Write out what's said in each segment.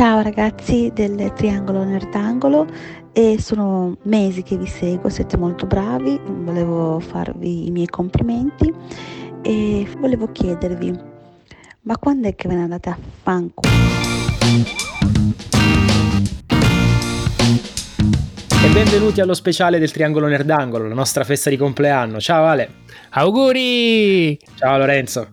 Ciao ragazzi del Triangolo Nerdangolo e sono mesi che vi seguo, siete molto bravi, volevo farvi i miei complimenti e volevo chiedervi, ma quando è che ve ne andate a fanco? E benvenuti allo speciale del Triangolo Nerdangolo, la nostra festa di compleanno. Ciao Ale. Auguri! Ciao Lorenzo.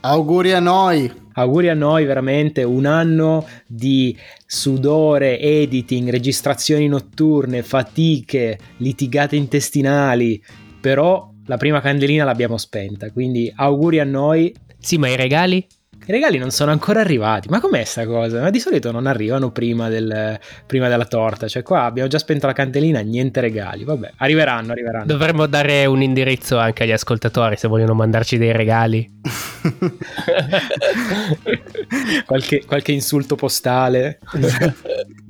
Auguri a noi. Auguri a noi veramente un anno di sudore, editing, registrazioni notturne, fatiche, litigate intestinali, però la prima candelina l'abbiamo spenta, quindi auguri a noi. Sì, ma i regali? I regali non sono ancora arrivati. Ma com'è sta cosa? Ma di solito non arrivano prima, del, prima, della torta. Cioè, qua abbiamo già spento la candelina, niente regali. Vabbè, arriveranno, arriveranno. Dovremmo dare un indirizzo anche agli ascoltatori se vogliono mandarci dei regali. qualche, qualche insulto postale.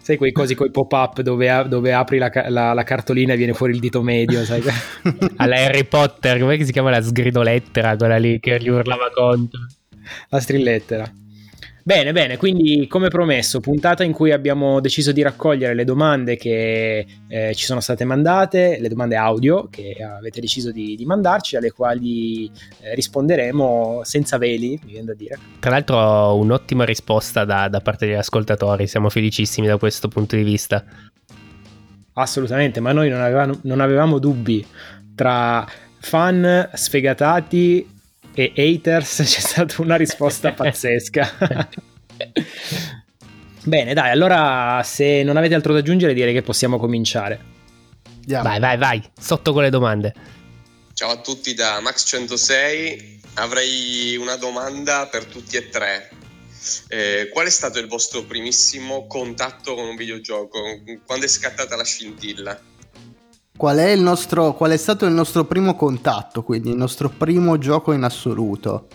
sai quei cosi coi pop-up dove, dove apri la, la, la, cartolina e viene fuori il dito medio, sai? Alla Harry Potter, come si chiama la sgridolettera, quella lì che gli urlava contro? La strillettera. Bene, bene, quindi come promesso, puntata in cui abbiamo deciso di raccogliere le domande che eh, ci sono state mandate, le domande audio che avete deciso di, di mandarci, alle quali eh, risponderemo senza veli, mi viene da dire. Tra l'altro un'ottima risposta da, da parte degli ascoltatori, siamo felicissimi da questo punto di vista. Assolutamente, ma noi non avevamo, non avevamo dubbi tra fan sfegatati e haters c'è stata una risposta pazzesca. Bene, dai, allora se non avete altro da aggiungere direi che possiamo cominciare. Andiamo. Vai, vai, vai, sotto con le domande. Ciao a tutti da Max106, avrei una domanda per tutti e tre. Eh, qual è stato il vostro primissimo contatto con un videogioco? Quando è scattata la scintilla? Qual è, nostro, qual è stato il nostro primo contatto, quindi il nostro primo gioco in assoluto.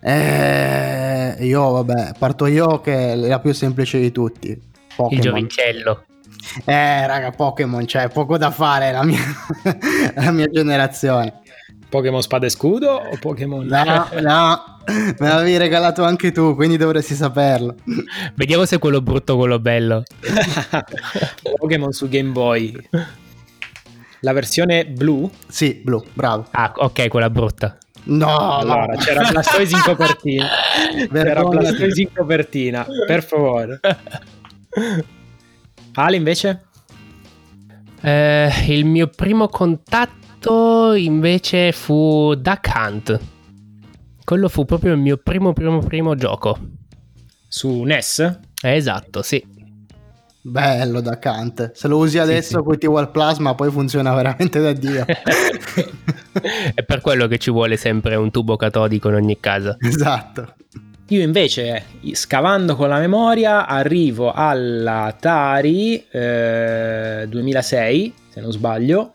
Eh, io, vabbè, parto io che è la più semplice di tutti. Pokemon. Il giovincello. Eh, raga, Pokémon, c'è poco da fare la mia, la mia generazione. Pokémon Spada e Scudo o Pokémon? No, no, me l'avevi regalato anche tu, quindi dovresti saperlo. Vediamo se è quello brutto o quello bello. Pokémon su Game Boy. La versione blu? Sì, blu, bravo. Ah, ok, quella brutta. No, allora no. c'era Blastoise in copertina. c'era Blastoise in copertina, per favore. Ale invece? Eh, il mio primo contatto invece fu Duck Hunt. Quello fu proprio il mio primo primo primo gioco. Su NES? Eh, esatto, sì. Bello da Kant. Se lo usi adesso sì, sì. con il Plasma poi funziona veramente da Dio. È per quello che ci vuole sempre un tubo catodico in ogni casa. Esatto. Io invece, scavando con la memoria, arrivo all'Atari eh, 2006, se non sbaglio,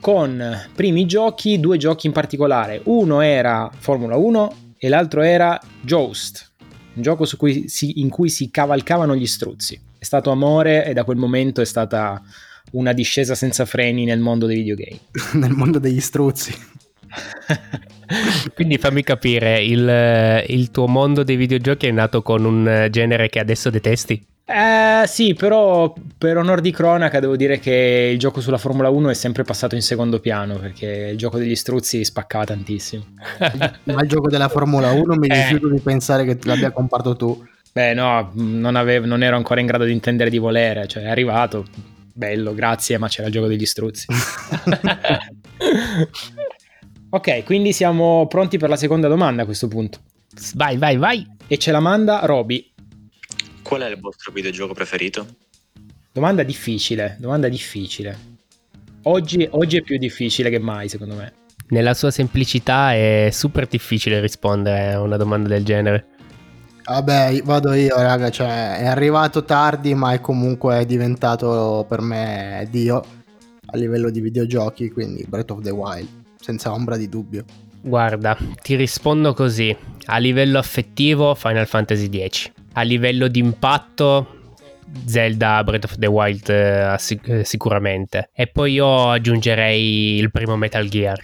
con primi giochi, due giochi in particolare. Uno era Formula 1 e l'altro era Joust, un gioco cui si, in cui si cavalcavano gli struzzi è stato amore e da quel momento è stata una discesa senza freni nel mondo dei videogame. nel mondo degli struzzi. Quindi fammi capire, il, il, tuo mondo dei videogiochi è nato con un genere che adesso detesti? Eh, sì, però per onor di cronaca devo dire che il gioco sulla Formula 1 è sempre passato in secondo piano perché il gioco degli struzzi spaccava tantissimo. Ma il gioco della Formula 1 mi eh. rifiuto di pensare che l'abbia comprato tu. Beh, no, non, avevo, non ero ancora in grado di intendere di volere, cioè è arrivato, bello, grazie, ma c'era il gioco degli struzzi. ok, quindi siamo pronti per la seconda domanda a questo punto. Vai, vai, vai. E ce la manda Roby. Qual è il vostro videogioco preferito? Domanda difficile, domanda difficile. Oggi, oggi è più difficile che mai, secondo me. Nella sua semplicità è super difficile rispondere a una domanda del genere. Vabbè, vado io, raga, cioè è arrivato tardi, ma è comunque diventato per me Dio a livello di videogiochi, quindi Breath of the Wild, senza ombra di dubbio. Guarda, ti rispondo così. A livello affettivo Final Fantasy X. A livello di impatto Zelda Breath of the Wild eh, sic- sicuramente. E poi io aggiungerei il primo Metal Gear.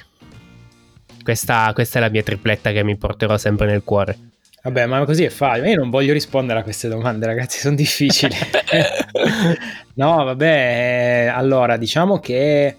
Questa, questa è la mia tripletta che mi porterò sempre nel cuore. Vabbè, ma così è facile. Io non voglio rispondere a queste domande, ragazzi, sono difficili. no, vabbè, allora, diciamo che...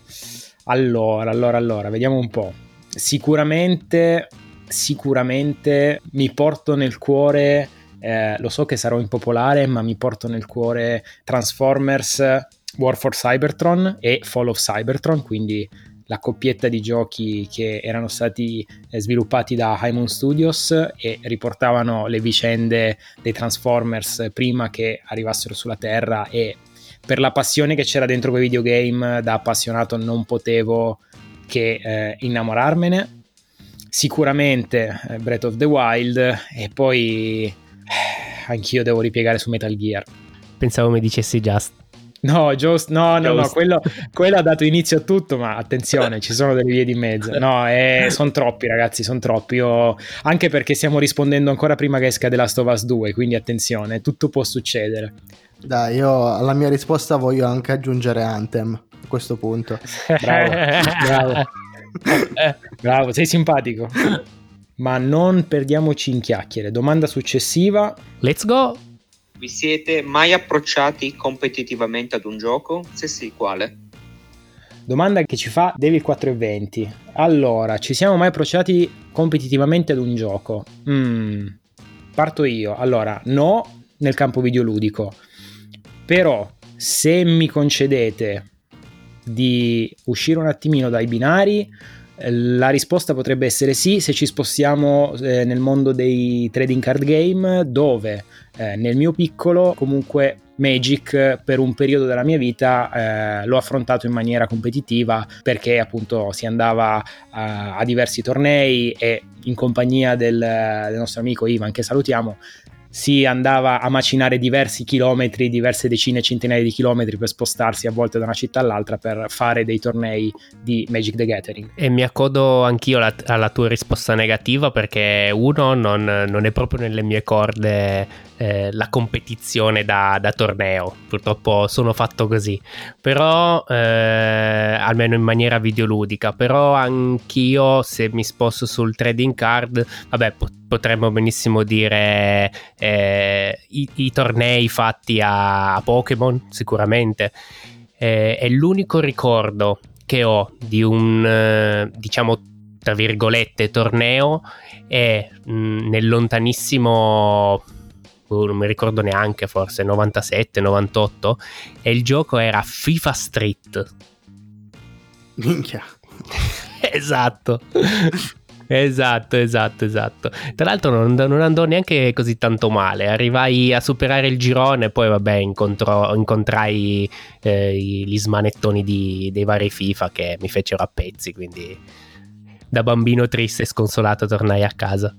Allora, allora, allora, vediamo un po'. Sicuramente, sicuramente mi porto nel cuore, eh, lo so che sarò impopolare, ma mi porto nel cuore Transformers, War for Cybertron e Fall of Cybertron, quindi la coppietta di giochi che erano stati eh, sviluppati da Hyman Studios e riportavano le vicende dei Transformers prima che arrivassero sulla Terra e per la passione che c'era dentro quei videogame da appassionato non potevo che eh, innamorarmene. Sicuramente eh, Breath of the Wild e poi eh, anch'io devo ripiegare su Metal Gear. Pensavo mi dicessi Just. No, Just, no, no, no, quello, quello, ha dato inizio a tutto, ma attenzione, ci sono delle vie di mezzo. No, eh, sono troppi ragazzi, sono troppi. Io, anche perché stiamo rispondendo ancora prima che esca The Last of Us 2, quindi attenzione, tutto può succedere. Dai, io alla mia risposta voglio anche aggiungere Anthem a questo punto. bravo, bravo. bravo, sei simpatico. Ma non perdiamoci in chiacchiere. Domanda successiva. Let's go! Vi siete mai approcciati competitivamente ad un gioco? Se sì, quale? Domanda che ci fa Devil 420. Allora, ci siamo mai approcciati competitivamente ad un gioco? Mm, parto io. Allora, no nel campo videoludico. Però, se mi concedete di uscire un attimino dai binari, la risposta potrebbe essere sì se ci spostiamo eh, nel mondo dei trading card game dove eh, nel mio piccolo comunque Magic per un periodo della mia vita eh, l'ho affrontato in maniera competitiva perché appunto si andava a, a diversi tornei e in compagnia del, del nostro amico Ivan che salutiamo si andava a macinare diversi chilometri, diverse decine centinaia di chilometri per spostarsi a volte da una città all'altra per fare dei tornei di Magic the Gathering. E mi accodo anch'io alla, alla tua risposta negativa perché uno non, non è proprio nelle mie corde eh, la competizione da, da, torneo. Purtroppo sono fatto così, però eh, almeno in maniera videoludica. Però anch'io, se mi sposto sul trading card, vabbè, potremmo benissimo dire eh, i, i, tornei fatti a, a Pokémon, sicuramente. Eh, è l'unico ricordo che ho di un, eh, diciamo, tra virgolette, torneo è mh, nel lontanissimo Boh, non mi ricordo neanche, forse 97, 98, e il gioco era FIFA Street. Minchia. esatto. Esatto, esatto, esatto. Tra l'altro non, non, andò neanche così tanto male. Arrivai a superare il girone, poi vabbè incontrò, incontrai eh, gli smanettoni di, dei vari FIFA che mi fecero a pezzi, quindi da bambino triste e sconsolato tornai a casa.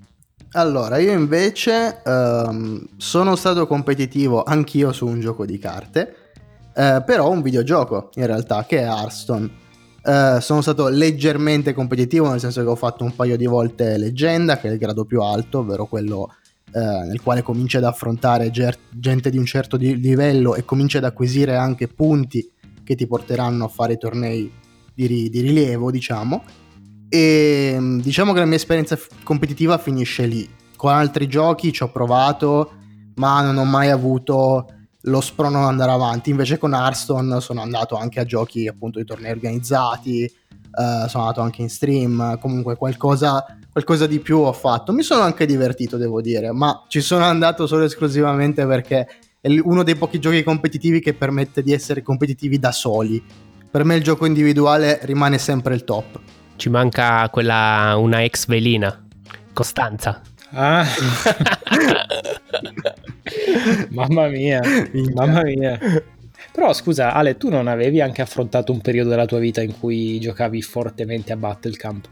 Allora, io invece um, sono stato competitivo anch'io su un gioco di carte, uh, però un videogioco in realtà, che è Hearthstone. Uh, sono stato leggermente competitivo, nel senso che ho fatto un paio di volte leggenda, che è il grado più alto, ovvero quello uh, nel quale cominci ad affrontare ger- gente di un certo di- livello e cominci ad acquisire anche punti che ti porteranno a fare tornei di, ri- di rilievo, diciamo e mm, diciamo che la mia esperienza competitiva finisce lì. Con altri giochi ci ho provato, ma non ho mai avuto lo sprono ad andare avanti. Invece con Hearthstone sono andato anche a giochi appunto di tornei organizzati, uh, sono andato anche in stream, comunque qualcosa, qualcosa di più ho fatto. Mi sono anche divertito, devo dire, ma ci sono andato solo esclusivamente perché è uno dei pochi giochi competitivi che permette di essere competitivi da soli. Per me il gioco individuale rimane sempre il top. Ci manca quella, una ex velina, Costanza. Ah. mamma mia, mamma mia. Però scusa Ale, tu non avevi anche affrontato un periodo della tua vita in cui giocavi fortemente a Battlecamp?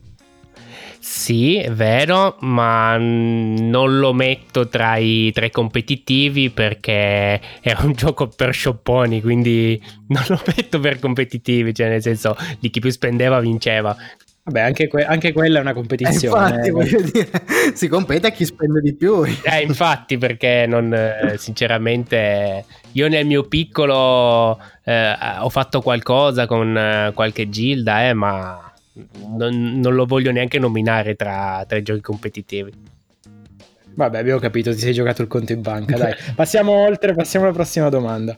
Sì, è vero, ma non lo metto tra i, tra i competitivi perché era un gioco per sciopponi, quindi non lo metto per competitivi, cioè nel senso di chi più spendeva vinceva. Vabbè, anche, que- anche, quella è una competizione. Eh, infatti, eh. voglio dire, si compete a chi spende di più. Eh, infatti, perché non, eh, sinceramente, io nel mio piccolo eh, ho fatto qualcosa con eh, qualche gilda, eh, ma non, non, lo voglio neanche nominare tra, tra i giochi competitivi. Vabbè, abbiamo capito, ti sei giocato il conto in banca. Dai, passiamo oltre, passiamo alla prossima domanda.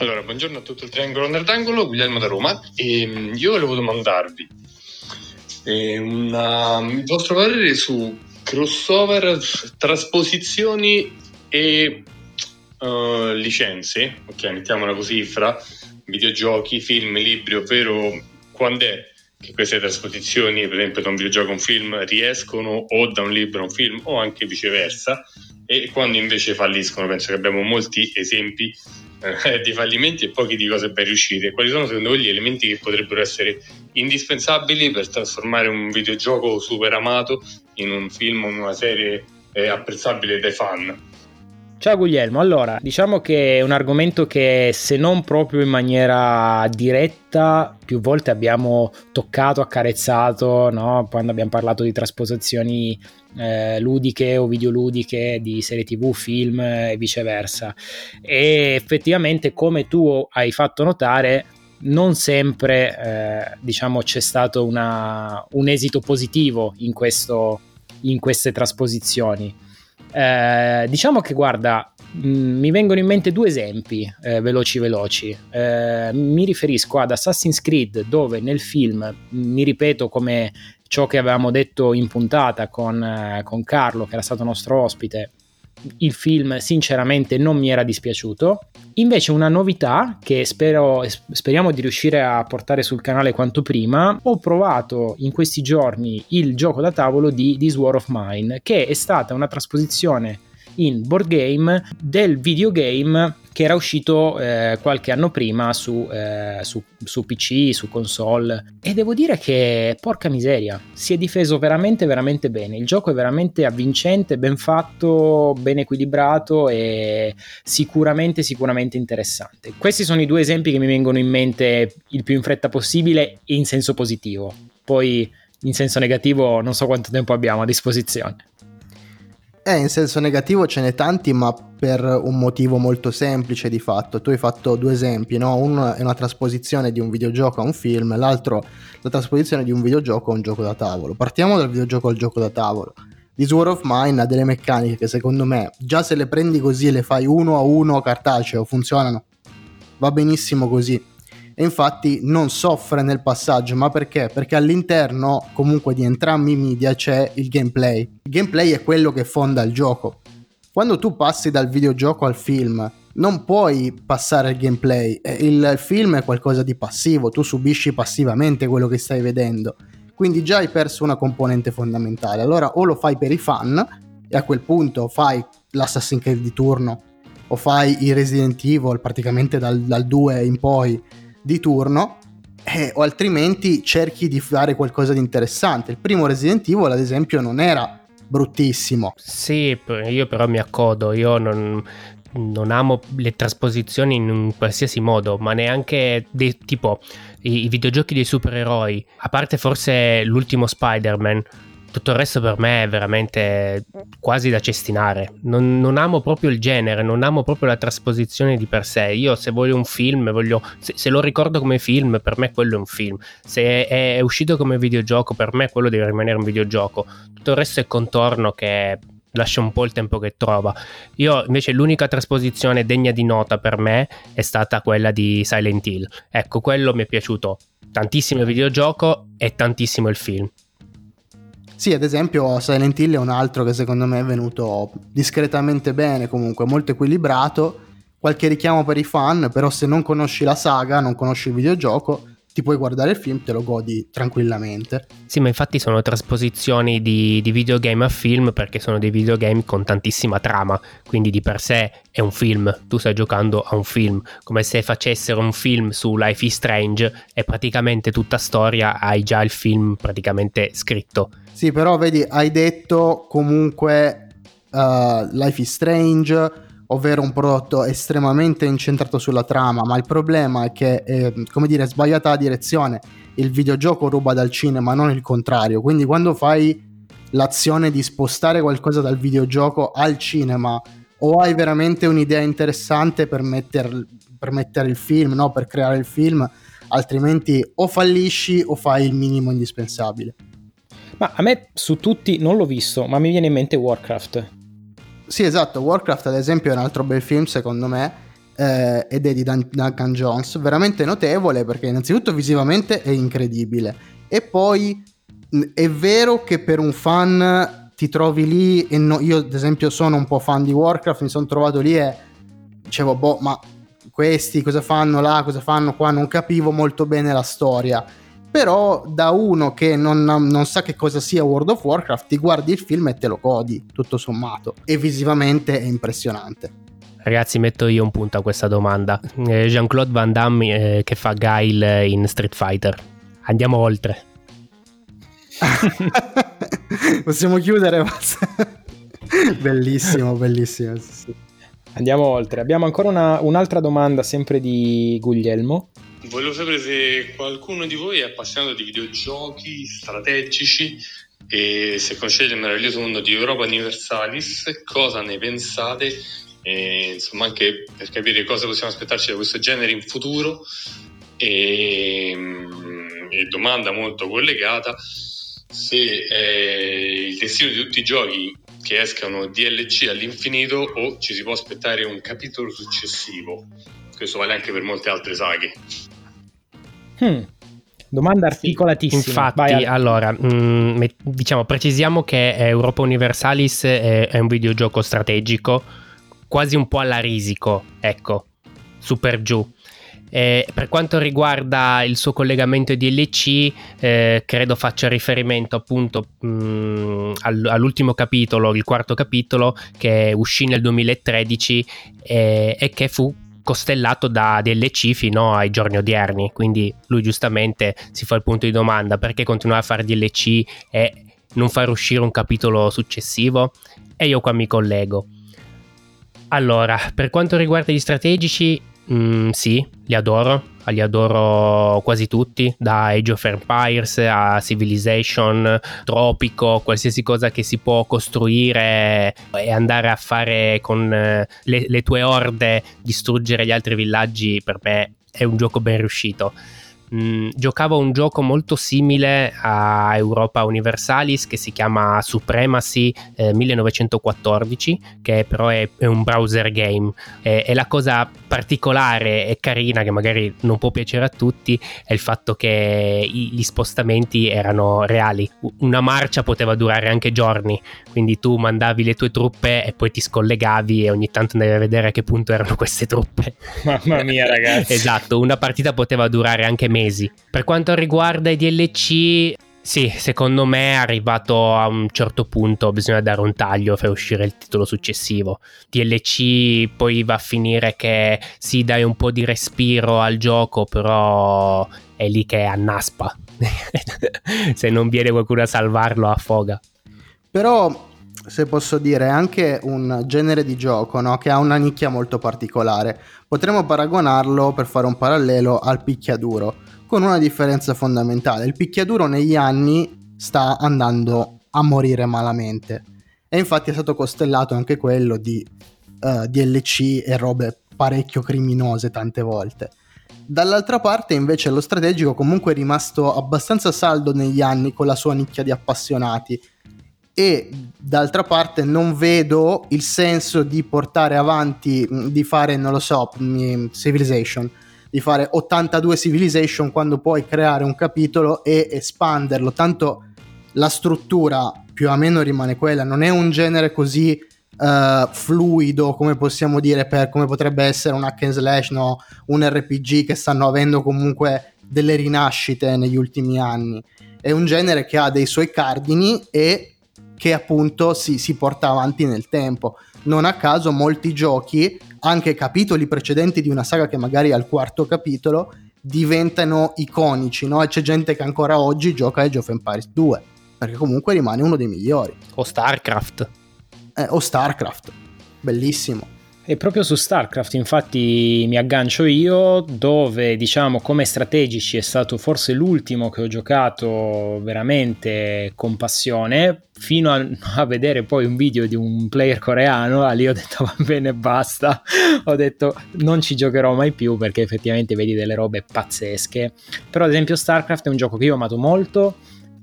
Allora, buongiorno a tutto il triangolo nerdangolo, Guglielmo da Roma. E mm, io volevo domandarvi eh, una, il vostro parere su crossover, trasposizioni e uh, licenze, ok, mettiamola così, fra videogiochi, film, libri, ovvero quando è che queste trasposizioni, per esempio da un videogioco a un film, riescono o da un libro a un film o anche viceversa e quando invece falliscono, penso che abbiamo molti esempi di fallimenti e pochi di cose ben riuscite. Quali sono secondo voi gli elementi che potrebbero essere indispensabili per trasformare un videogioco super amato in un film o in una serie eh, apprezzabile dai fan? Ciao Guglielmo, allora diciamo che è un argomento che se non proprio in maniera diretta più volte abbiamo toccato, accarezzato, no? quando abbiamo parlato di trasposizioni eh, ludiche o videoludiche di serie tv, film e viceversa. E effettivamente come tu hai fatto notare non sempre eh, diciamo c'è stato una, un esito positivo in, questo, in queste trasposizioni eh, diciamo che guarda, mh, mi vengono in mente due esempi eh, veloci veloci. Eh, mi riferisco ad Assassin's Creed dove nel film, mi ripeto come ciò che avevamo detto in puntata con, eh, con Carlo che era stato nostro ospite, il film sinceramente non mi era dispiaciuto. Invece una novità che spero, speriamo di riuscire a portare sul canale quanto prima, ho provato in questi giorni il gioco da tavolo di This War of Mine, che è stata una trasposizione in board game del videogame che era uscito eh, qualche anno prima su, eh, su, su, PC, su console. E devo dire che, porca miseria, si è difeso veramente, veramente bene. Il gioco è veramente avvincente, ben fatto, ben equilibrato e sicuramente, sicuramente interessante. Questi sono i due esempi che mi vengono in mente il più in fretta possibile in senso positivo. Poi in senso negativo non so quanto tempo abbiamo a disposizione. Eh, in senso negativo ce n'è tanti, ma per un motivo molto semplice di fatto. Tu hai fatto due esempi, no? Uno è una trasposizione di un videogioco a un film, l'altro la trasposizione di un videogioco a un gioco da tavolo. Partiamo dal videogioco al gioco da tavolo. This War of Mine ha delle meccaniche che secondo me, già se le prendi così e le fai uno a uno cartaceo, funzionano. Va benissimo così e infatti non soffre nel passaggio, ma perché? Perché all'interno comunque di entrambi i media c'è il gameplay. Il gameplay è quello che fonda il gioco. Quando tu passi dal videogioco al film, non puoi passare il gameplay. Il film è qualcosa di passivo, tu subisci passivamente quello che stai vedendo. Quindi già hai perso una componente fondamentale. Allora o lo fai per i fan e a quel punto fai l'Assassin's Creed di turno o fai i Resident Evil praticamente dal, dal 2 in poi di turno eh, o altrimenti cerchi di fare qualcosa di interessante. Il primo Resident Evil, ad esempio, non era bruttissimo. Sì, io però mi accodo, io non, non amo le trasposizioni in qualsiasi modo, ma neanche dei, tipo i, i videogiochi dei supereroi, a parte forse l'ultimo Spider-Man tutto il resto per me è veramente quasi da cestinare. Non, non, amo proprio il genere, non amo proprio la trasposizione di per sé. Io se voglio un film, voglio, se, se, lo ricordo come film, per me quello è un film. Se è, è uscito come videogioco, per me quello deve rimanere un videogioco. Tutto il resto è contorno che lascia un po' il tempo che trova. Io invece l'unica trasposizione degna di nota per me è stata quella di Silent Hill. Ecco, quello mi è piaciuto tantissimo il videogioco e tantissimo il film. Sì, ad esempio Silent Hill è un altro che secondo me è venuto discretamente bene, comunque molto equilibrato, qualche richiamo per i fan, però se non conosci la saga, non conosci il videogioco, ti puoi guardare il film, te lo godi tranquillamente. Sì, ma infatti sono trasposizioni di, di, videogame a film perché sono dei videogame con tantissima trama, quindi di per sé è un film, tu stai giocando a un film, come se facessero un film su Life is Strange e praticamente tutta storia hai già il film praticamente scritto. Sì, però vedi, hai detto comunque uh, Life is Strange ovvero un prodotto estremamente incentrato sulla trama, ma il problema è che, eh, come dire, è sbagliata la direzione. Il videogioco ruba dal cinema, non il contrario. Quindi quando fai l'azione di spostare qualcosa dal videogioco al cinema o hai veramente un'idea interessante per, metter, per mettere il film, no? per creare il film, altrimenti o fallisci o fai il minimo indispensabile. Ma a me su tutti non l'ho visto, ma mi viene in mente Warcraft. Sì, esatto, Warcraft ad esempio è un altro bel film secondo me eh, ed è di Dun- Duncan Jones, veramente notevole perché innanzitutto visivamente è incredibile e poi è vero che per un fan ti trovi lì e no- io ad esempio sono un po' fan di Warcraft, mi sono trovato lì e dicevo boh ma questi cosa fanno là, cosa fanno qua, non capivo molto bene la storia. Però da uno che non, non, sa che cosa sia World of Warcraft, ti guardi il film e te lo godi, tutto sommato. E visivamente è impressionante. Ragazzi, metto io un punto a questa domanda. Eh, Jean-Claude Van Damme eh, che fa Guile in Street Fighter. Andiamo oltre. Possiamo chiudere? bellissimo, bellissimo. Sì. Andiamo oltre. Abbiamo ancora una, un'altra domanda, sempre di Guglielmo. Volevo sapere se qualcuno di voi è appassionato di videogiochi strategici e se conoscete il meraviglioso mondo di Europa Universalis, cosa ne pensate? E, insomma, anche per capire cosa possiamo aspettarci da questo genere in futuro. E, e domanda molto collegata: se è il destino di tutti i giochi che escano DLC all'infinito o ci si può aspettare un capitolo successivo. Questo vale anche per molte altre saghe. Hmm. Domanda articolatissima. Infatti, Vai, allora, mh, mm, diciamo, precisiamo che Europa Universalis è, è, un videogioco strategico, quasi un po' alla risico, ecco, super giù. Eh, per quanto riguarda il suo collegamento ai DLC, eh, credo faccia riferimento appunto mh, mm, all'ultimo capitolo, il quarto capitolo, che uscì nel 2013 eh, e che fu costellato da DLC fino ai giorni odierni. Quindi lui giustamente si fa il punto di domanda perché continuare a fare DLC e non far uscire un capitolo successivo? E io qua mi collego. Allora, per quanto riguarda gli strategici, Mm, sì, li adoro, li adoro quasi tutti, da Age of Empires a Civilization, Tropico, qualsiasi cosa che si può costruire e andare a fare con eh, le, le tue orde, distruggere gli altri villaggi, per me è un gioco ben riuscito mh, mm, giocavo un gioco molto simile a Europa Universalis che si chiama Supremacy eh, 1914 che però è, è, un browser game. E, e la cosa particolare e carina che magari non può piacere a tutti è il fatto che i, gli spostamenti erano reali. Una marcia poteva durare anche giorni quindi tu mandavi le tue truppe e poi ti scollegavi e ogni tanto andavi a vedere a che punto erano queste truppe. Mamma mia ragazzi. Esatto una partita poteva durare anche mesi. Per quanto riguarda i DLC, sì, secondo me è arrivato a un certo punto, bisogna dare un taglio per uscire il titolo successivo. DLC poi va a finire che sì, dai un po' di respiro al gioco, però è lì che annaspa. Se non viene qualcuno a salvarlo, affoga. Però se posso dire, è anche un genere di gioco no? che ha una nicchia molto particolare. Potremmo paragonarlo, per fare un parallelo, al picchiaduro, con una differenza fondamentale. Il picchiaduro negli anni sta andando a morire malamente e infatti è stato costellato anche quello di uh, eh, DLC e robe parecchio criminose tante volte. Dall'altra parte invece lo strategico comunque è rimasto abbastanza saldo negli anni con la sua nicchia di appassionati e d'altra parte non vedo il senso di portare avanti, di fare, non lo so, Civilization, di fare 82 Civilization quando puoi creare un capitolo e espanderlo, tanto la struttura più o meno rimane quella, non è un genere così uh, fluido come possiamo dire per come potrebbe essere un hack and slash, no? un RPG che stanno avendo comunque delle rinascite negli ultimi anni. È un genere che ha dei suoi cardini e che appunto si, si porta avanti nel tempo. Non a caso molti giochi, anche capitoli precedenti di una saga che magari è al quarto capitolo, diventano iconici, no? E c'è gente che ancora oggi gioca Age of Empires 2, perché comunque rimane uno dei migliori. O StarCraft. Eh, o StarCraft, bellissimo. E proprio su StarCraft infatti mi aggancio io, dove diciamo come strategici è stato forse l'ultimo che ho giocato veramente con passione, fino a, a vedere poi un video di un player coreano, lì ho detto va bene basta, ho detto non ci giocherò mai più perché effettivamente vedi delle robe pazzesche. Però ad esempio StarCraft è un gioco che io ho amato molto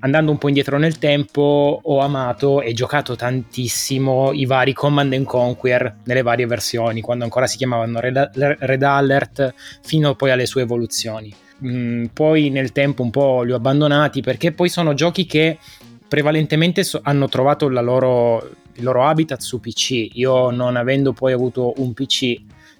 andando un po' indietro nel tempo, ho amato e giocato tantissimo i vari Command and Conquer nelle varie versioni, quando ancora si chiamavano Red, Red Alert, fino poi alle sue evoluzioni. Mm, poi nel tempo un po' li ho abbandonati perché poi sono giochi che prevalentemente so- hanno trovato loro, il loro habitat su PC. Io non avendo poi avuto un PC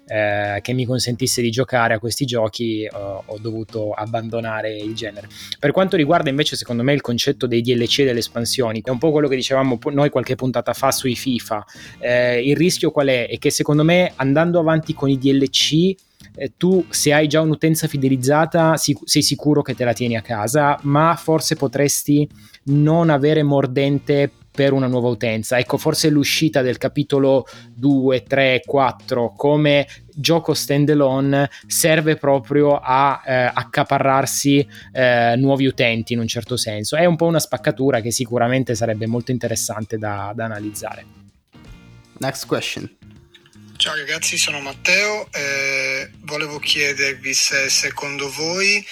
eh, che mi consentisse di giocare a questi giochi eh, ho dovuto abbandonare il genere. Per quanto riguarda invece secondo me il concetto dei DLC e delle espansioni, è un po' quello che dicevamo noi qualche puntata fa sui FIFA, eh, il rischio qual è? È che secondo me andando avanti con i DLC eh, tu se hai già un'utenza fidelizzata sei sicuro che te la tieni a casa, ma forse potresti non avere mordente per una nuova utenza. Ecco, forse l'uscita del capitolo 2, 3, 4 come gioco standalone serve proprio a eh, accaparrarsi eh, nuovi utenti in un certo senso. È un po' una spaccatura che sicuramente sarebbe molto interessante da, da analizzare. Next question. Ciao ragazzi, sono Matteo. Eh, volevo chiedervi se secondo voi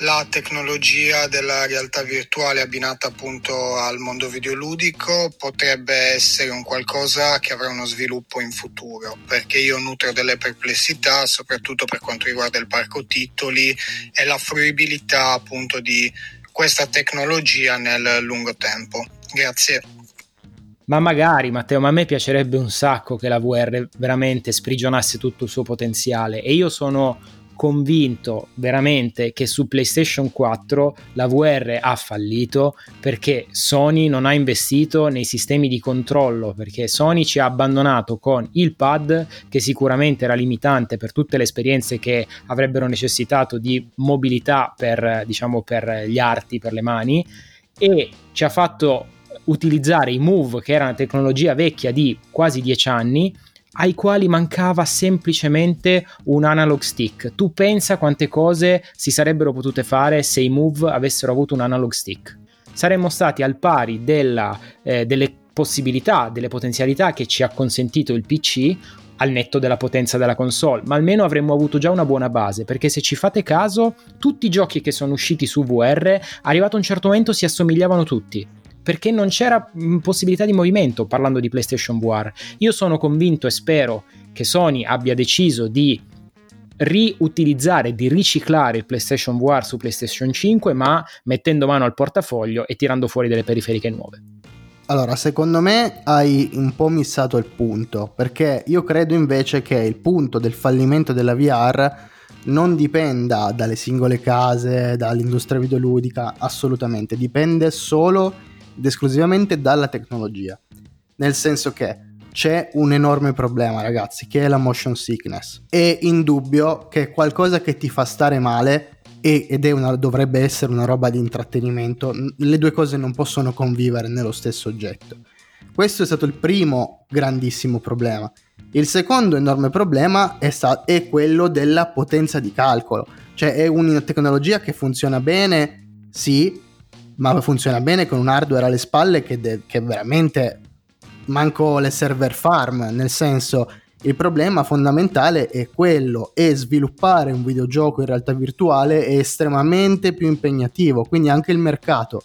la tecnologia della realtà virtuale abbinata appunto al mondo videoludico potrebbe essere un qualcosa che avrà uno sviluppo in futuro, perché io nutro delle perplessità, soprattutto per quanto riguarda il parco titoli e la fruibilità appunto di questa tecnologia nel lungo tempo. Grazie. Ma magari, Matteo, ma a me piacerebbe un sacco che la VR veramente sprigionasse tutto il suo potenziale e io sono convinto veramente che su PlayStation 4 la VR ha fallito perché Sony non ha investito nei sistemi di controllo, perché Sony ci ha abbandonato con il pad che sicuramente era limitante per tutte le esperienze che avrebbero necessitato di mobilità per, diciamo, per gli arti, per le mani e ci ha fatto utilizzare i Move, che era una tecnologia vecchia di quasi dieci anni, ai quali mancava semplicemente un analog stick. Tu pensa quante cose si sarebbero potute fare se i Move avessero avuto un analog stick. Saremmo stati al pari della, eh, delle possibilità, delle potenzialità che ci ha consentito il PC al netto della potenza della console, ma almeno avremmo avuto già una buona base, perché se ci fate caso, tutti i giochi che sono usciti su VR, arrivato a un certo momento si assomigliavano tutti perché non c'era mm, possibilità di movimento parlando di PlayStation VR. Io sono convinto e spero che Sony abbia deciso di riutilizzare, di riciclare il PlayStation VR su PlayStation 5, ma mettendo mano al portafoglio e tirando fuori delle periferiche nuove. Allora, secondo me hai un po' missato il punto, perché io credo invece che il punto del fallimento della VR non dipenda dalle singole case, dall'industria videoludica, assolutamente, dipende solo ed esclusivamente dalla tecnologia. Nel senso che c'è un enorme problema, ragazzi, che è la motion sickness. È indubbio che è qualcosa che ti fa stare male ed una, dovrebbe essere una roba di intrattenimento. Le due cose non possono convivere nello stesso oggetto. Questo è stato il primo grandissimo problema. Il secondo enorme problema è, sta- è quello della potenza di calcolo. Cioè è una tecnologia che funziona bene, sì, ma funziona bene con un hardware alle spalle che, de- che veramente manco le server farm, nel senso il problema fondamentale è quello e sviluppare un videogioco in realtà virtuale è estremamente più impegnativo, quindi anche il mercato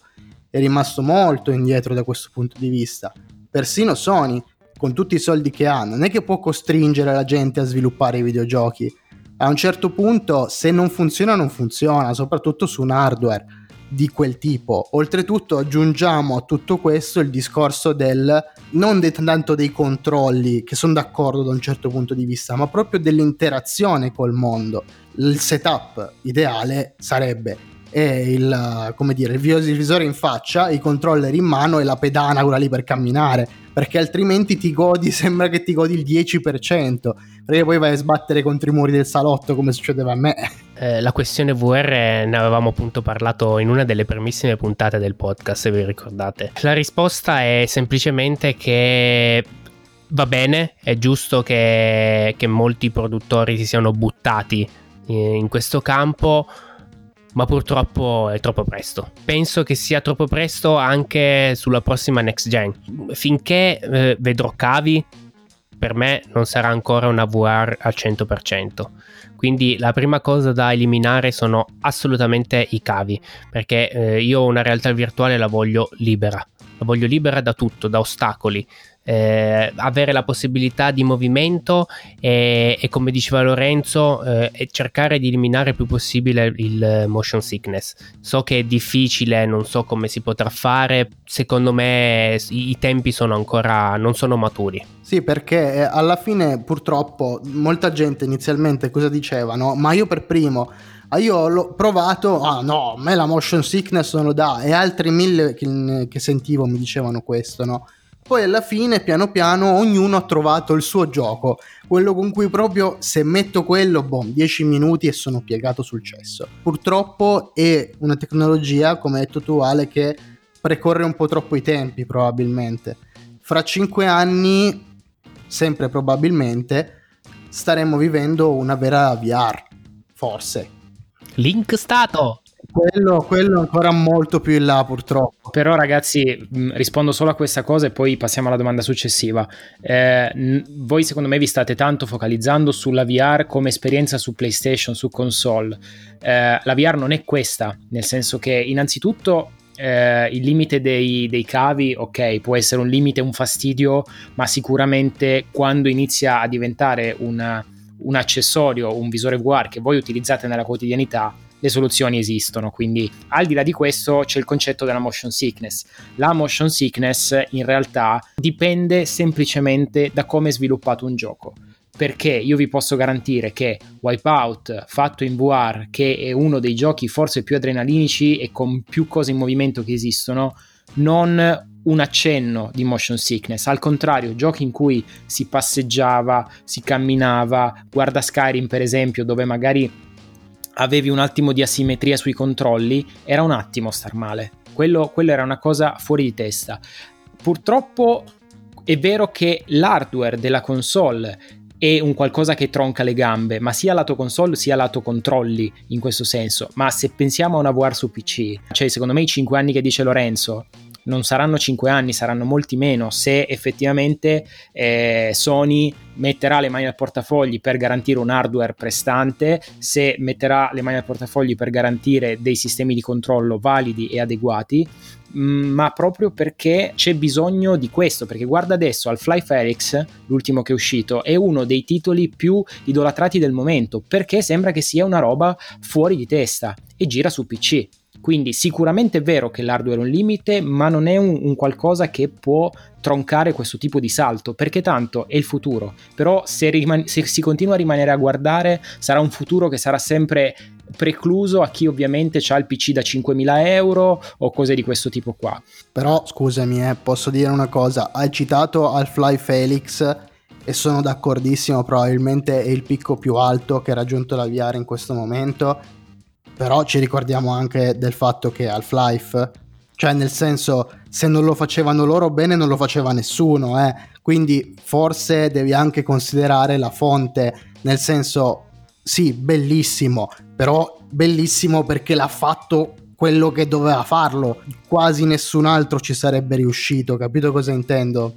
è rimasto molto indietro da questo punto di vista. Persino Sony, con tutti i soldi che ha, non è che può costringere la gente a sviluppare i videogiochi. A un certo punto, se non funziona, non funziona, soprattutto su un hardware di quel tipo. Oltretutto aggiungiamo a tutto questo il discorso del non de- tanto dei controlli, che sono d'accordo da un certo punto di vista, ma proprio dell'interazione col mondo. Il setup ideale sarebbe il, come dire, il visore in faccia, i controller in mano e la pedana quella lì per camminare, perché altrimenti ti godi, sembra che ti godi il 10%, perché poi vai a sbattere contro i muri del salotto come succedeva a me. Eh, la questione VR ne avevamo appunto parlato in una delle primissime puntate del podcast, se vi ricordate. La risposta è semplicemente che va bene, è giusto che, che molti produttori si siano buttati in questo campo ma purtroppo è troppo presto. Penso che sia troppo presto anche sulla prossima next gen. Finché eh, vedrò cavi, per me non sarà ancora una VR al 100%. Quindi la prima cosa da eliminare sono assolutamente i cavi, perché eh, io una realtà virtuale la voglio libera, la voglio libera da tutto, da ostacoli, eh, avere la possibilità di movimento e, e come diceva Lorenzo eh, cercare di eliminare il più possibile il motion sickness so che è difficile non so come si potrà fare secondo me i, i tempi sono ancora non sono maturi sì perché eh, alla fine purtroppo molta gente inizialmente cosa diceva no? ma io per primo ah, io l'ho provato, ah no, a me la motion sickness non lo dà, e altri mille che, che sentivo mi dicevano questo, no? Poi alla fine, piano piano, ognuno ha trovato il suo gioco, quello con cui proprio se metto quello, boh, 10 minuti e sono piegato sul cesso. Purtroppo è una tecnologia, come hai detto tu Ale, che precorre un po' troppo i tempi probabilmente. Fra 5 anni, sempre probabilmente, staremo vivendo una vera VR, forse. Link stato! Quello, quello ancora molto più in là purtroppo. Però ragazzi rispondo solo a questa cosa e poi passiamo alla domanda successiva. Eh, voi secondo me vi state tanto focalizzando sulla VR come esperienza su PlayStation, su console. Eh, la VR non è questa, nel senso che innanzitutto eh, il limite dei, dei, cavi, ok, può essere un limite, un fastidio, ma sicuramente quando inizia a diventare un, un accessorio, un visore VR che voi utilizzate nella quotidianità, le soluzioni esistono. Quindi al di là di questo c'è il concetto della motion sickness. La motion sickness in realtà dipende semplicemente da come è sviluppato un gioco. Perché io vi posso garantire che Wipeout fatto in VR, che è uno dei giochi forse più adrenalinici e con più cose in movimento che esistono, non un accenno di motion sickness, al contrario, giochi in cui si passeggiava, si camminava, guarda Skyrim per esempio, dove magari avevi un attimo di asimmetria sui controlli, era un attimo star male. Quello, quello era una cosa fuori di testa. Purtroppo è vero che l'hardware della console è un qualcosa che tronca le gambe, ma sia lato console sia lato controlli in questo senso. Ma se pensiamo a una VR su PC, cioè secondo me i 5 anni che dice Lorenzo non saranno 5 anni, saranno molti meno se effettivamente eh, Sony metterà le mani al portafogli per garantire un hardware prestante, se metterà le mani al portafogli per garantire dei sistemi di controllo validi e adeguati, mm, ma proprio perché c'è bisogno di questo, perché guarda adesso al Fly Felix, l'ultimo che è uscito, è uno dei titoli più idolatrati del momento, perché sembra che sia una roba fuori di testa e gira su PC. Quindi sicuramente è vero che l'hardware è un limite, ma non è un, un, qualcosa che può troncare questo tipo di salto, perché tanto è il futuro. Però se, riman- se si continua a rimanere a guardare, sarà un futuro che sarà sempre precluso a chi ovviamente ha il PC da 5.000 euro o cose di questo tipo qua. Però scusami, eh, posso dire una cosa, hai citato Half-Life Felix e sono d'accordissimo, probabilmente è il picco più alto che ha raggiunto la VR in questo momento però ci ricordiamo anche del fatto che Half-Life, cioè nel senso, se non lo facevano loro bene, non lo faceva nessuno, eh. Quindi forse devi anche considerare la fonte, nel senso, sì, bellissimo, però bellissimo perché l'ha fatto quello che doveva farlo. Quasi nessun altro ci sarebbe riuscito, capito cosa intendo?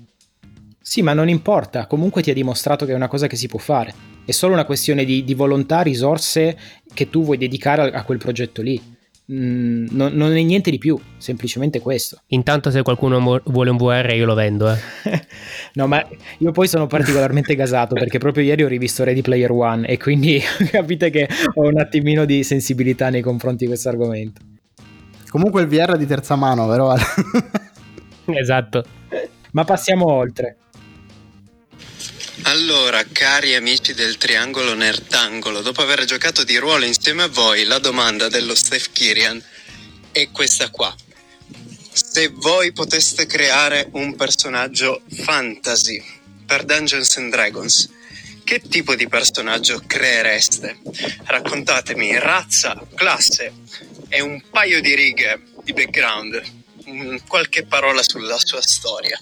Sì, ma non importa, comunque ti ha dimostrato che è una cosa che si può fare. È solo una questione di, di volontà, risorse che tu vuoi dedicare a, a quel progetto lì. Mm, non, non, è niente di più, semplicemente questo. Intanto se qualcuno vuole un VR io lo vendo. Eh. no, ma io poi sono particolarmente gasato perché proprio ieri ho rivisto Ready Player One e quindi capite che ho un attimino di sensibilità nei confronti di questo argomento. Comunque il VR è di terza mano, vero? esatto. Ma passiamo oltre. Allora, cari amici del Triangolo Nertangolo, dopo aver giocato di ruolo insieme a voi, la domanda dello Steph Kirian è questa qua. Se voi poteste creare un personaggio fantasy per Dungeons and Dragons, che tipo di personaggio creereste? Raccontatemi razza, classe e un paio di righe di background, qualche parola sulla sua storia.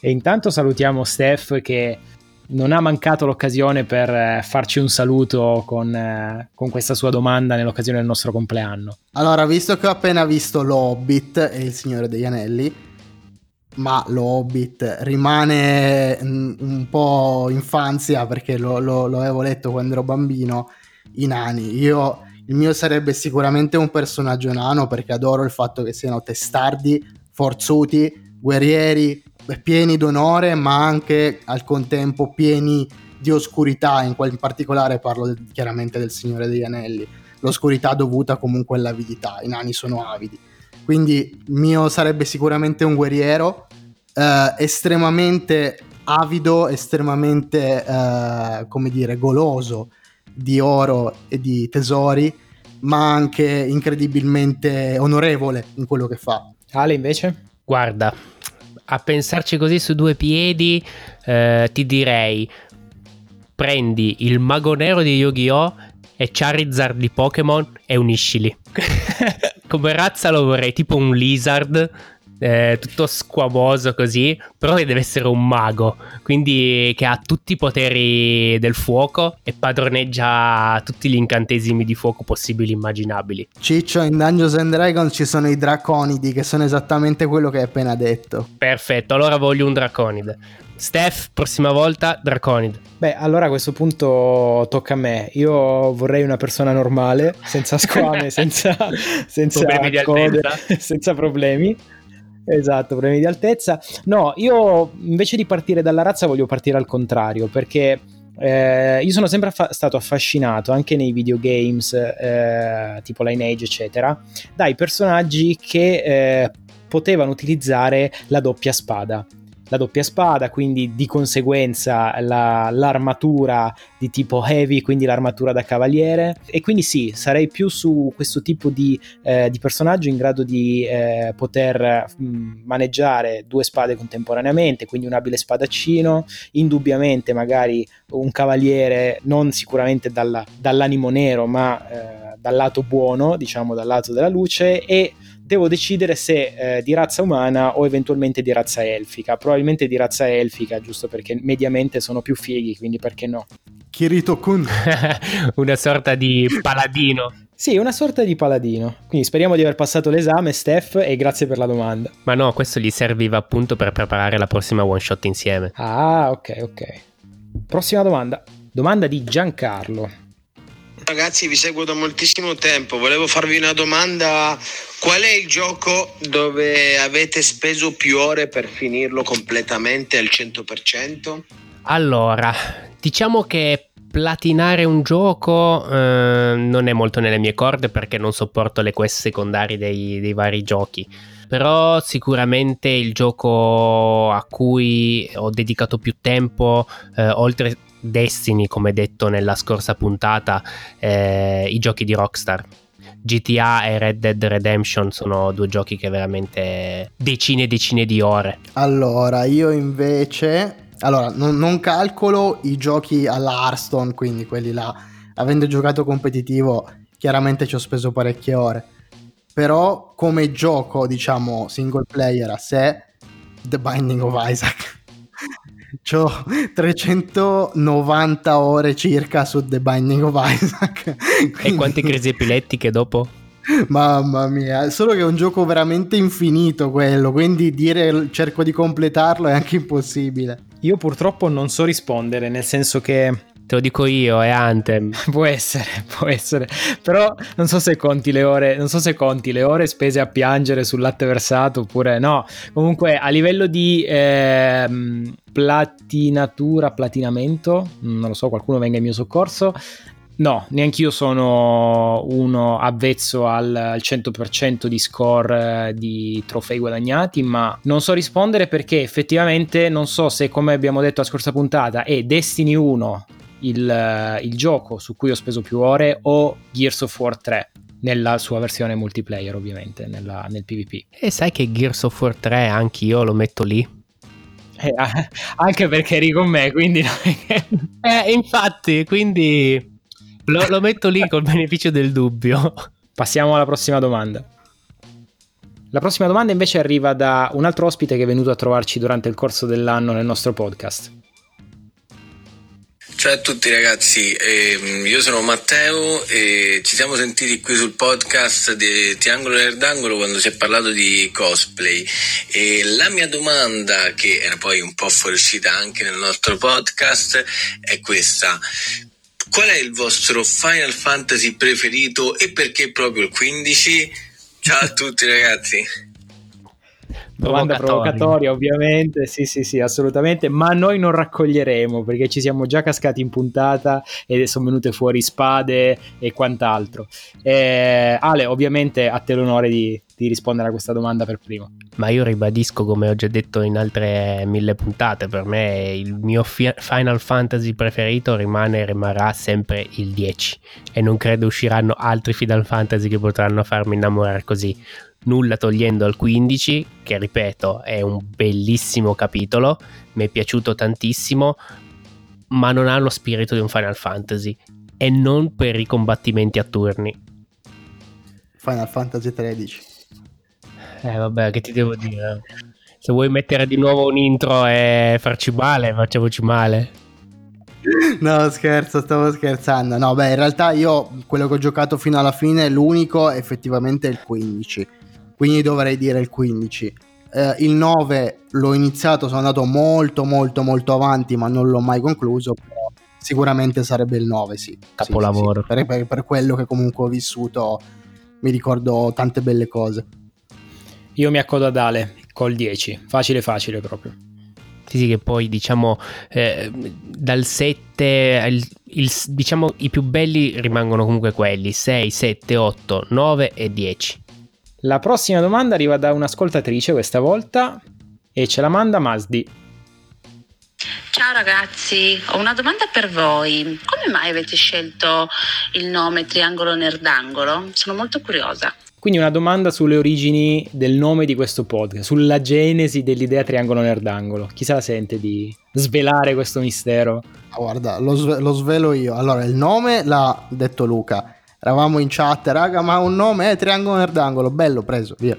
E intanto salutiamo Steph che non ha mancato l'occasione per eh, farci un saluto con, eh, con, questa sua domanda nell'occasione del nostro compleanno. Allora, visto che ho appena visto L'Hobbit e Il Signore degli Anelli, ma lo Hobbit rimane mm, un po' infanzia perché lo, lo, lo avevo letto quando ero bambino, i nani. Io, il mio sarebbe sicuramente un personaggio nano perché adoro il fatto che siano testardi, forzuti, guerrieri, pieni d'onore, ma anche al contempo pieni di oscurità, in, qual- in particolare parlo chiaramente del Signore degli Anelli, l'oscurità dovuta comunque all'avidità, i nani sono avidi. Quindi mio sarebbe sicuramente un guerriero, eh, estremamente avido, estremamente, eh, come dire, goloso di oro e di tesori, ma anche incredibilmente onorevole in quello che fa. Ale invece? Guarda, a pensarci così su due piedi, eh, ti direi prendi il mago nero di Yu-Gi-Oh! e Charizard di Pokémon e uniscili. Come razza lo vorrei tipo un lizard eh, tutto squamoso così, però deve essere un mago, quindi che ha tutti i poteri del fuoco e padroneggia tutti gli incantesimi di fuoco possibili e immaginabili. Ciccio, in Dungeons and Dragons ci sono i draconidi, che sono esattamente quello che hai appena detto. Perfetto, allora voglio un draconide. Steph, prossima volta Draconid. Beh, allora a questo punto tocca a me. Io vorrei una persona normale, senza squame, senza, senza problemi code, senza problemi. Esatto, problemi di altezza. No, io invece di partire dalla razza voglio partire al contrario, perché eh, io sono sempre affa- stato affascinato anche nei videogames eh, tipo Lineage, eccetera, dai personaggi che eh, potevano utilizzare la doppia spada la doppia spada, quindi di conseguenza la, l'armatura di tipo heavy, quindi l'armatura da cavaliere. E quindi sì, sarei più su questo tipo di, eh, di personaggio in grado di eh, poter mh, maneggiare due spade contemporaneamente, quindi un abile spadaccino, indubbiamente magari un cavaliere non sicuramente dalla, dall'animo nero, ma eh, dal lato buono, diciamo dal lato della luce e devo decidere se eh, di razza umana o eventualmente di razza elfica. Probabilmente di razza elfica, giusto perché mediamente sono più fighi, quindi perché no? Kirito Kun. una sorta di paladino. Sì, una sorta di paladino. Quindi speriamo di aver passato l'esame, Steph, e grazie per la domanda. Ma no, questo gli serviva appunto per preparare la prossima one shot insieme. Ah, ok, ok. Prossima domanda. Domanda di Giancarlo. Ragazzi, vi seguo da moltissimo tempo. Volevo farvi una domanda. Qual è il gioco dove avete speso più ore per finirlo completamente al 100%? Allora, diciamo che platinare un gioco eh, non è molto nelle mie corde perché non sopporto le quest secondarie dei, dei vari giochi però sicuramente il gioco a cui ho dedicato più tempo, eh, oltre Destiny, come detto nella scorsa puntata, eh, i giochi di Rockstar. GTA e Red Dead Redemption sono due giochi che veramente decine e decine di ore. Allora, io invece allora, non, non, calcolo i giochi alla Hearthstone, quindi quelli là. Avendo giocato competitivo, chiaramente ci ho speso parecchie ore. Però come gioco, diciamo, single player a sé, The Binding of Isaac. Ho 390 ore circa su The Binding of Isaac. Quindi... E quante crisi epilettiche dopo? Mamma mia, solo che è un gioco veramente infinito quello, quindi dire cerco di completarlo è anche impossibile. Io purtroppo non so rispondere, nel senso che Te lo dico io, è Anthem. può essere, può essere. Però non so se conti le ore, non so se conti le ore spese a piangere sul latte versato oppure no. Comunque a livello di eh, platinatura, platinamento, non lo so, qualcuno venga in mio soccorso. No, neanch'io sono uno avvezzo al, al 100% di score eh, di trofei guadagnati, ma non so rispondere perché effettivamente non so se, come abbiamo detto la scorsa puntata, è Destiny 1 il, il gioco su cui ho speso più ore o Gears of War 3 nella sua versione multiplayer ovviamente nella, nel PvP. E sai che Gears of War 3 anch'io lo metto lì? Eh, anche perché eri con me quindi eh, infatti quindi lo, lo metto lì col beneficio del dubbio. Passiamo alla prossima domanda. La prossima domanda invece arriva da un altro ospite che è venuto a trovarci durante il corso dell'anno nel nostro podcast Ciao a tutti ragazzi, ehm, io sono Matteo e ci siamo sentiti qui sul podcast di Triangolo Nerdangolo quando si è parlato di cosplay e la mia domanda, che era poi un po' fuoriuscita anche nel nostro podcast, è questa. Qual è il vostro Final Fantasy preferito e perché proprio il 15? Ciao a tutti ragazzi. Domanda provocatoria, ovviamente, sì, sì, sì, assolutamente, ma noi non raccoglieremo perché ci siamo già cascati in puntata e sono venute fuori spade e quant'altro. Eh, Ale, ovviamente a te l'onore di, di rispondere a questa domanda per primo. Ma io ribadisco, come ho già detto in altre mille puntate, per me il mio fi- Final Fantasy preferito rimane e rimarrà sempre il 10 e non credo usciranno altri Final Fantasy che potranno farmi innamorare così nulla togliendo al 15, che ripeto è un bellissimo capitolo, mi è piaciuto tantissimo, ma non ha lo spirito di un Final Fantasy e non per i combattimenti a turni. Final Fantasy 13. Eh vabbè, che ti devo dire? Se vuoi mettere di nuovo un intro e farci male, facciamoci male. No, scherzo, stavo scherzando. No, beh, in realtà io quello che ho giocato fino alla fine, l'unico effettivamente è il 15 quindi dovrei dire il 15. Eh, il 9 l'ho iniziato, sono andato molto molto molto avanti, ma non l'ho mai concluso, però sicuramente sarebbe il 9, sì. Capolavoro. Sì, sì, sì. Per, per, per quello che comunque ho vissuto mi ricordo tante belle cose. Io mi accodo ad Ale col 10, facile facile proprio. Sì, sì, che poi diciamo eh, dal 7, il, il, diciamo i più belli rimangono comunque quelli, 6, 7, 8, 9 e 10. La prossima domanda arriva da un'ascoltatrice questa volta e ce la manda Masdi. Ciao ragazzi, ho una domanda per voi. Come mai avete scelto il nome Triangolo Nerdangolo? Sono molto curiosa. Quindi una domanda sulle origini del nome di questo podcast, sulla genesi dell'idea Triangolo Nerdangolo. Chi se la sente di svelare questo mistero? Ah, guarda, lo, sve- lo svelo io. Allora, il nome l'ha detto Luca eravamo in chat, raga, ma un nome è triangolo nerdangolo, bello, preso, via.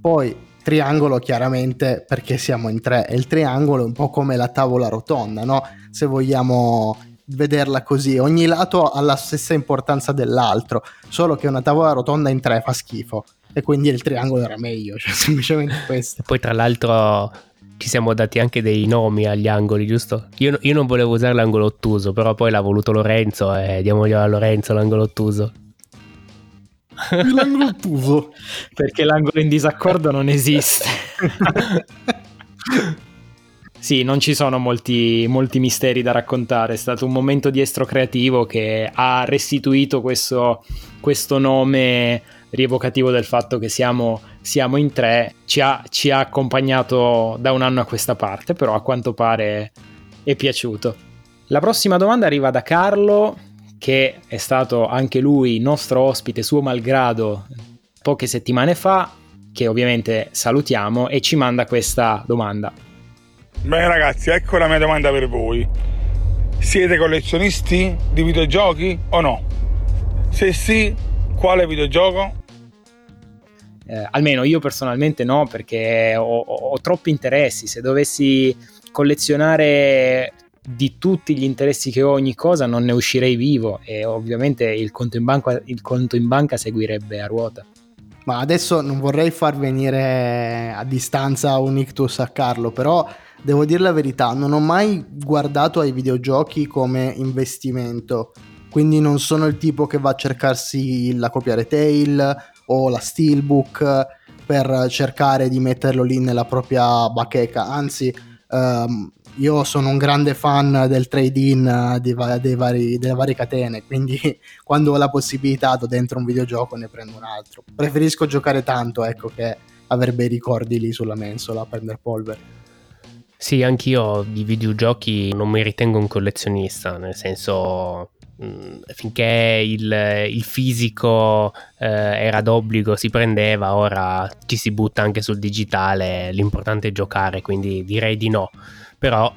Poi triangolo chiaramente perché siamo in tre e il triangolo è un po' come la tavola rotonda, no? Se vogliamo vederla così, ogni lato ha la stessa importanza dell'altro, solo che una tavola rotonda in tre fa schifo e quindi il triangolo era meglio, cioè semplicemente questo. E poi tra l'altro ci siamo dati anche dei nomi agli angoli, giusto? Io, io non volevo usare l'angolo ottuso, però poi l'ha voluto Lorenzo e diamoglielo a Lorenzo l'angolo ottuso. L'angolo ottuso? Perché l'angolo in disaccordo non esiste. Sì, non ci sono molti, molti, misteri da raccontare. È stato un momento di estro creativo che ha restituito questo, questo nome rievocativo del fatto che siamo, siamo in tre. Ci ha, ci ha, accompagnato da un anno a questa parte, però a quanto pare è piaciuto. La prossima domanda arriva da Carlo, che è stato anche lui nostro ospite, suo malgrado, poche settimane fa, che ovviamente salutiamo e ci manda questa domanda. Bene ragazzi, ecco la mia domanda per voi. Siete collezionisti di videogiochi o no? Se sì, quale videogioco? Eh, almeno io personalmente no, perché ho, ho, troppi interessi. Se dovessi collezionare di tutti gli interessi che ho ogni cosa, non ne uscirei vivo. E ovviamente il conto in banca, conto in banca seguirebbe a ruota. Ma adesso non vorrei far venire a distanza un ictus a Carlo, però devo dire la verità, non ho mai guardato ai videogiochi come investimento, quindi non sono il tipo che va a cercarsi la copia retail o la steelbook per cercare di metterlo lì nella propria bacheca, anzi um, io sono un grande fan del trade-in dei, dei vari, delle varie catene, quindi quando ho la possibilità do dentro un videogioco ne prendo un altro. Preferisco giocare tanto, ecco, che avere bei ricordi lì sulla mensola a prendere polvere. Sì, anch'io di videogiochi non mi ritengo un collezionista, nel senso mm, finché il, il fisico eh, era d'obbligo si prendeva, ora ci si butta anche sul digitale, l'importante è giocare, quindi direi di no. Però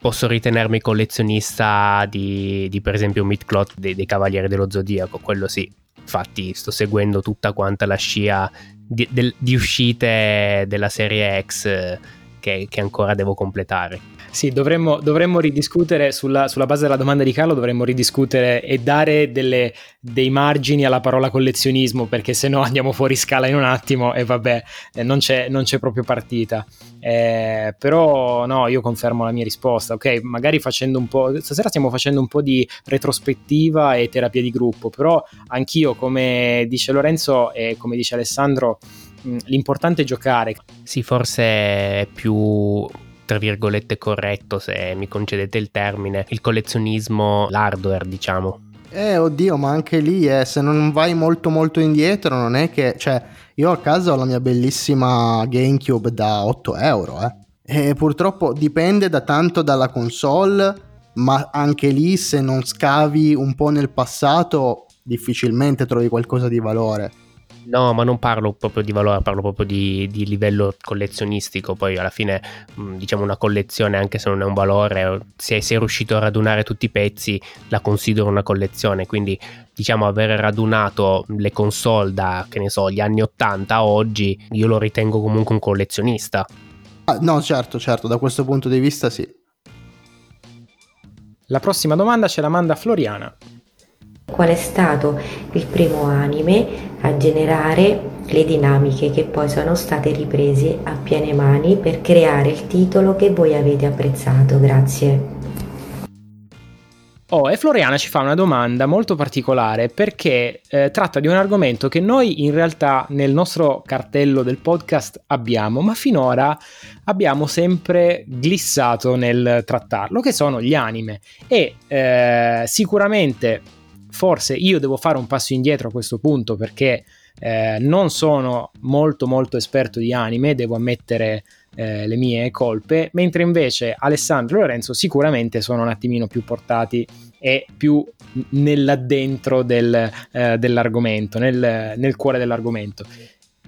posso ritenermi collezionista di, di per esempio Midcloth dei, dei Cavalieri dello Zodiaco, quello sì. Infatti sto seguendo tutta quanta la scia di, del, di uscite della serie X che, che ancora devo completare. Sì, dovremmo, dovremmo ridiscutere sulla, sulla, base della domanda di Carlo, dovremmo ridiscutere e dare delle, dei margini alla parola collezionismo, perché se no andiamo fuori scala in un attimo e vabbè, eh, non, c'è, non, c'è, proprio partita. Eh, però no, io confermo la mia risposta, ok? Magari facendo un po', stasera stiamo facendo un po' di retrospettiva e terapia di gruppo, però anch'io, come dice Lorenzo e come dice Alessandro, l'importante è giocare. Sì, forse è più tra virgolette corretto, se mi concedete il termine, il collezionismo, l'hardware, diciamo. Eh, oddio, ma anche lì, eh, se non vai molto molto indietro, non è che... Cioè, io a casa ho la mia bellissima GameCube da 8 euro, eh. E purtroppo dipende da tanto dalla console, ma anche lì se non scavi un po' nel passato, difficilmente trovi qualcosa di valore. No, ma non parlo proprio di valore, parlo proprio di, di livello collezionistico. Poi alla fine, mh, diciamo, una collezione, anche se non è un valore, se sei riuscito a radunare tutti i pezzi, la considero una collezione. Quindi, diciamo, aver radunato le console da, che ne so, gli anni 80 a oggi, io lo ritengo comunque un collezionista. Ah, no, certo, certo, da questo punto di vista sì. La prossima domanda ce la manda Floriana qual è stato il primo anime a generare le dinamiche che poi sono state riprese a piene mani per creare il titolo che voi avete apprezzato. Grazie. Oh, e Floriana ci fa una domanda molto particolare perché eh, tratta di un argomento che noi in realtà nel nostro cartello del podcast abbiamo, ma finora abbiamo sempre glissato nel trattarlo, che sono gli anime. E eh, sicuramente forse io devo fare un passo indietro a questo punto perché eh, non sono molto molto esperto di anime, devo ammettere eh, le mie colpe, mentre invece Alessandro e Lorenzo sicuramente sono un attimino più portati e più nell'addentro del, eh, dell'argomento, nel, nel cuore dell'argomento.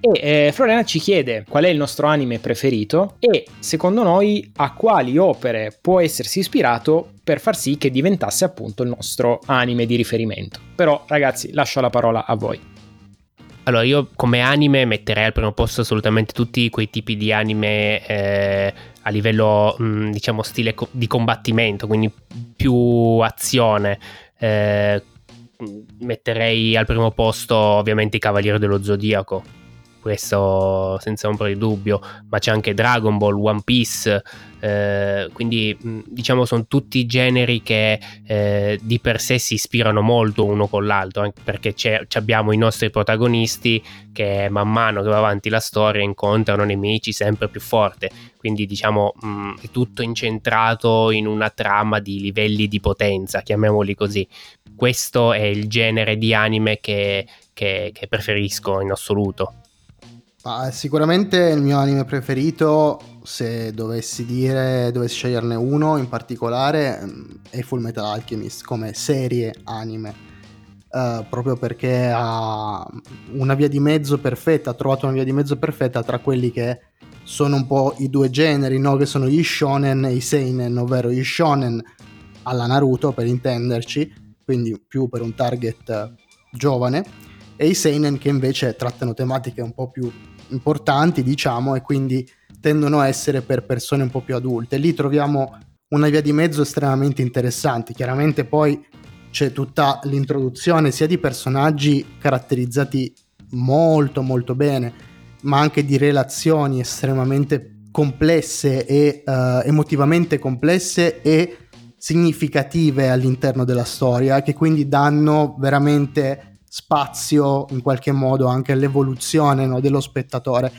E eh, Floriana ci chiede qual è il nostro anime preferito e secondo noi a quali opere può essersi ispirato per far sì che diventasse appunto il nostro anime di riferimento. Però ragazzi lascio la parola a voi. Allora, io come anime metterei al primo posto assolutamente tutti quei tipi di anime eh, a livello, mh, mm, diciamo, stile co- di combattimento, quindi più azione. Eh, metterei al primo posto ovviamente i Cavalieri dello Zodiaco, questo senza ombra di dubbio, ma c'è anche Dragon Ball, One Piece, eh, quindi diciamo sono tutti generi che eh, di per sé si ispirano molto uno con l'altro, anche perché abbiamo i nostri protagonisti che man mano che va avanti la storia incontrano nemici sempre più forti, quindi diciamo mh, è tutto incentrato in una trama di livelli di potenza, chiamiamoli così. Questo è il genere di anime che, che, che preferisco in assoluto. Ah, sicuramente il mio anime preferito, se dovessi dire, dovessi sceglierne uno in particolare, è Full Metal Alchemist come serie anime. Uh, proprio perché ha una via di mezzo perfetta, ha trovato una via di mezzo perfetta tra quelli che sono un po' i due generi, no? che sono gli shonen e i seinen, ovvero gli shonen alla Naruto per intenderci, quindi più per un target giovane, e i seinen che invece trattano tematiche un po' più importanti, diciamo, e quindi tendono a essere per persone un po' più adulte. Lì troviamo una via di mezzo estremamente interessante. Chiaramente poi c'è tutta l'introduzione sia di personaggi caratterizzati molto molto bene, ma anche di relazioni estremamente complesse e uh, emotivamente complesse e significative all'interno della storia che quindi danno veramente spazio in qualche modo anche all'evoluzione no, dello spettatore.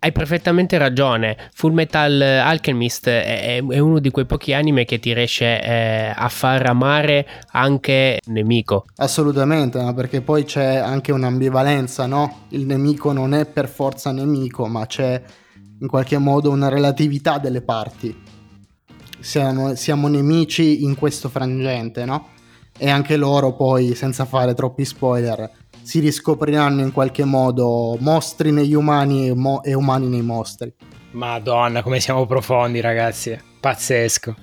Hai perfettamente ragione. Full Metal Alchemist è, è, uno di quei pochi anime che ti riesce eh, a far amare anche il nemico. Assolutamente, no? perché poi c'è anche un'ambivalenza, no? Il nemico non è per forza nemico, ma c'è in qualche modo una relatività delle parti. Siamo, siamo nemici in questo frangente, no? E anche loro poi, senza fare troppi spoiler, si riscopriranno in qualche modo mostri negli umani e, mo- e umani nei mostri. Madonna, come siamo profondi, ragazzi. Pazzesco.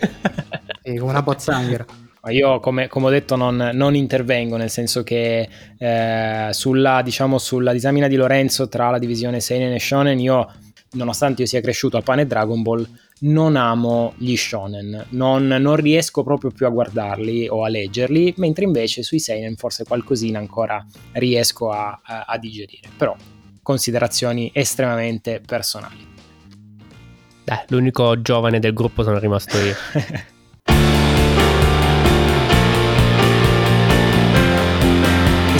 e una pozzanghera. Io, come, come, ho detto, non, non, intervengo, nel senso che eh, sulla, diciamo, sulla disamina di Lorenzo tra la divisione Seinen e Shonen, io nonostante io sia cresciuto a pane Dragon Ball, non amo gli shonen, non, non, riesco proprio più a guardarli o a leggerli, mentre invece sui seinen forse qualcosina ancora riesco a, a, a digerire. Però considerazioni estremamente personali. Dai, l'unico giovane del gruppo sono rimasto io.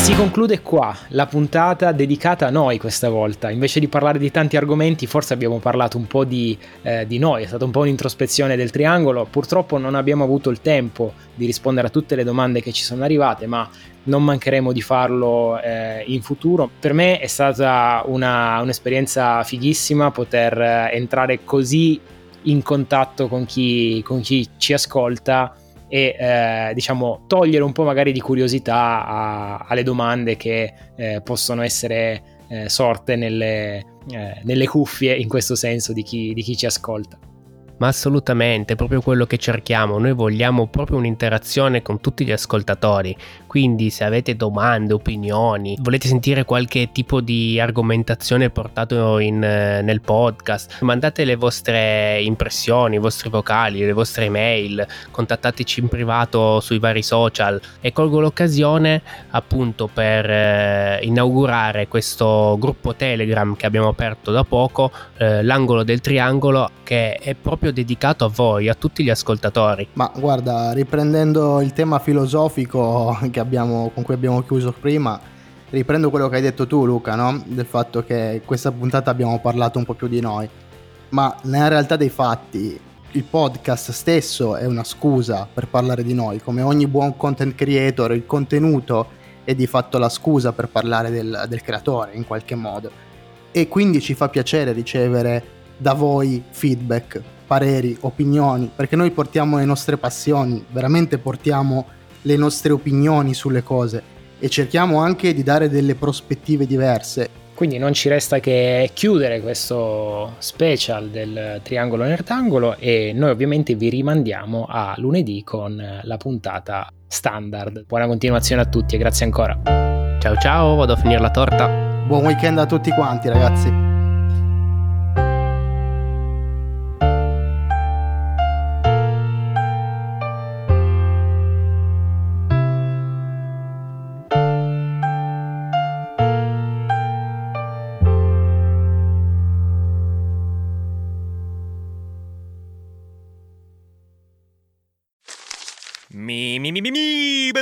si conclude qua la puntata dedicata a noi questa volta. Invece di parlare di tanti argomenti, forse abbiamo parlato un po' di, eh, di, noi, è stata un po' un'introspezione del triangolo. Purtroppo non abbiamo avuto il tempo di rispondere a tutte le domande che ci sono arrivate, ma non mancheremo di farlo eh, in futuro. Per me è stata una, un'esperienza fighissima poter eh, entrare così in contatto con chi, con chi ci ascolta e eh, diciamo togliere un po' magari di curiosità a, alle domande che eh, possono essere eh, sorte nelle, eh, nelle, cuffie in questo senso di chi, di chi ci ascolta. Ma assolutamente, proprio quello che cerchiamo. Noi vogliamo proprio un'interazione con tutti gli ascoltatori. Quindi, se avete domande, opinioni, volete sentire qualche tipo di argomentazione portato in, eh, nel podcast, mandate le vostre impressioni, i vostri vocali, le vostre email, contattateci in privato sui vari social e colgo l'occasione appunto per eh, inaugurare questo gruppo Telegram che abbiamo aperto da poco, eh, l'angolo del triangolo, che è proprio dedicato a voi, a tutti gli ascoltatori. Ma guarda, riprendendo il tema filosofico abbiamo, con cui abbiamo chiuso prima, riprendo quello che hai detto tu Luca, no? del fatto che questa puntata abbiamo parlato un po' più di noi, ma nella realtà dei fatti il podcast stesso è una scusa per parlare di noi, come ogni buon content creator, il contenuto è di fatto la scusa per parlare del, del creatore in qualche modo. E quindi ci fa piacere ricevere da voi feedback, pareri, opinioni, perché noi portiamo le nostre passioni, veramente portiamo le nostre opinioni sulle cose e cerchiamo anche di dare delle prospettive diverse. Quindi non ci resta che chiudere questo special del triangolo nerdangolo e noi ovviamente vi rimandiamo a lunedì con la puntata standard. Buona continuazione a tutti e grazie ancora. Ciao ciao, vado a finire la torta. Buon weekend a tutti quanti ragazzi.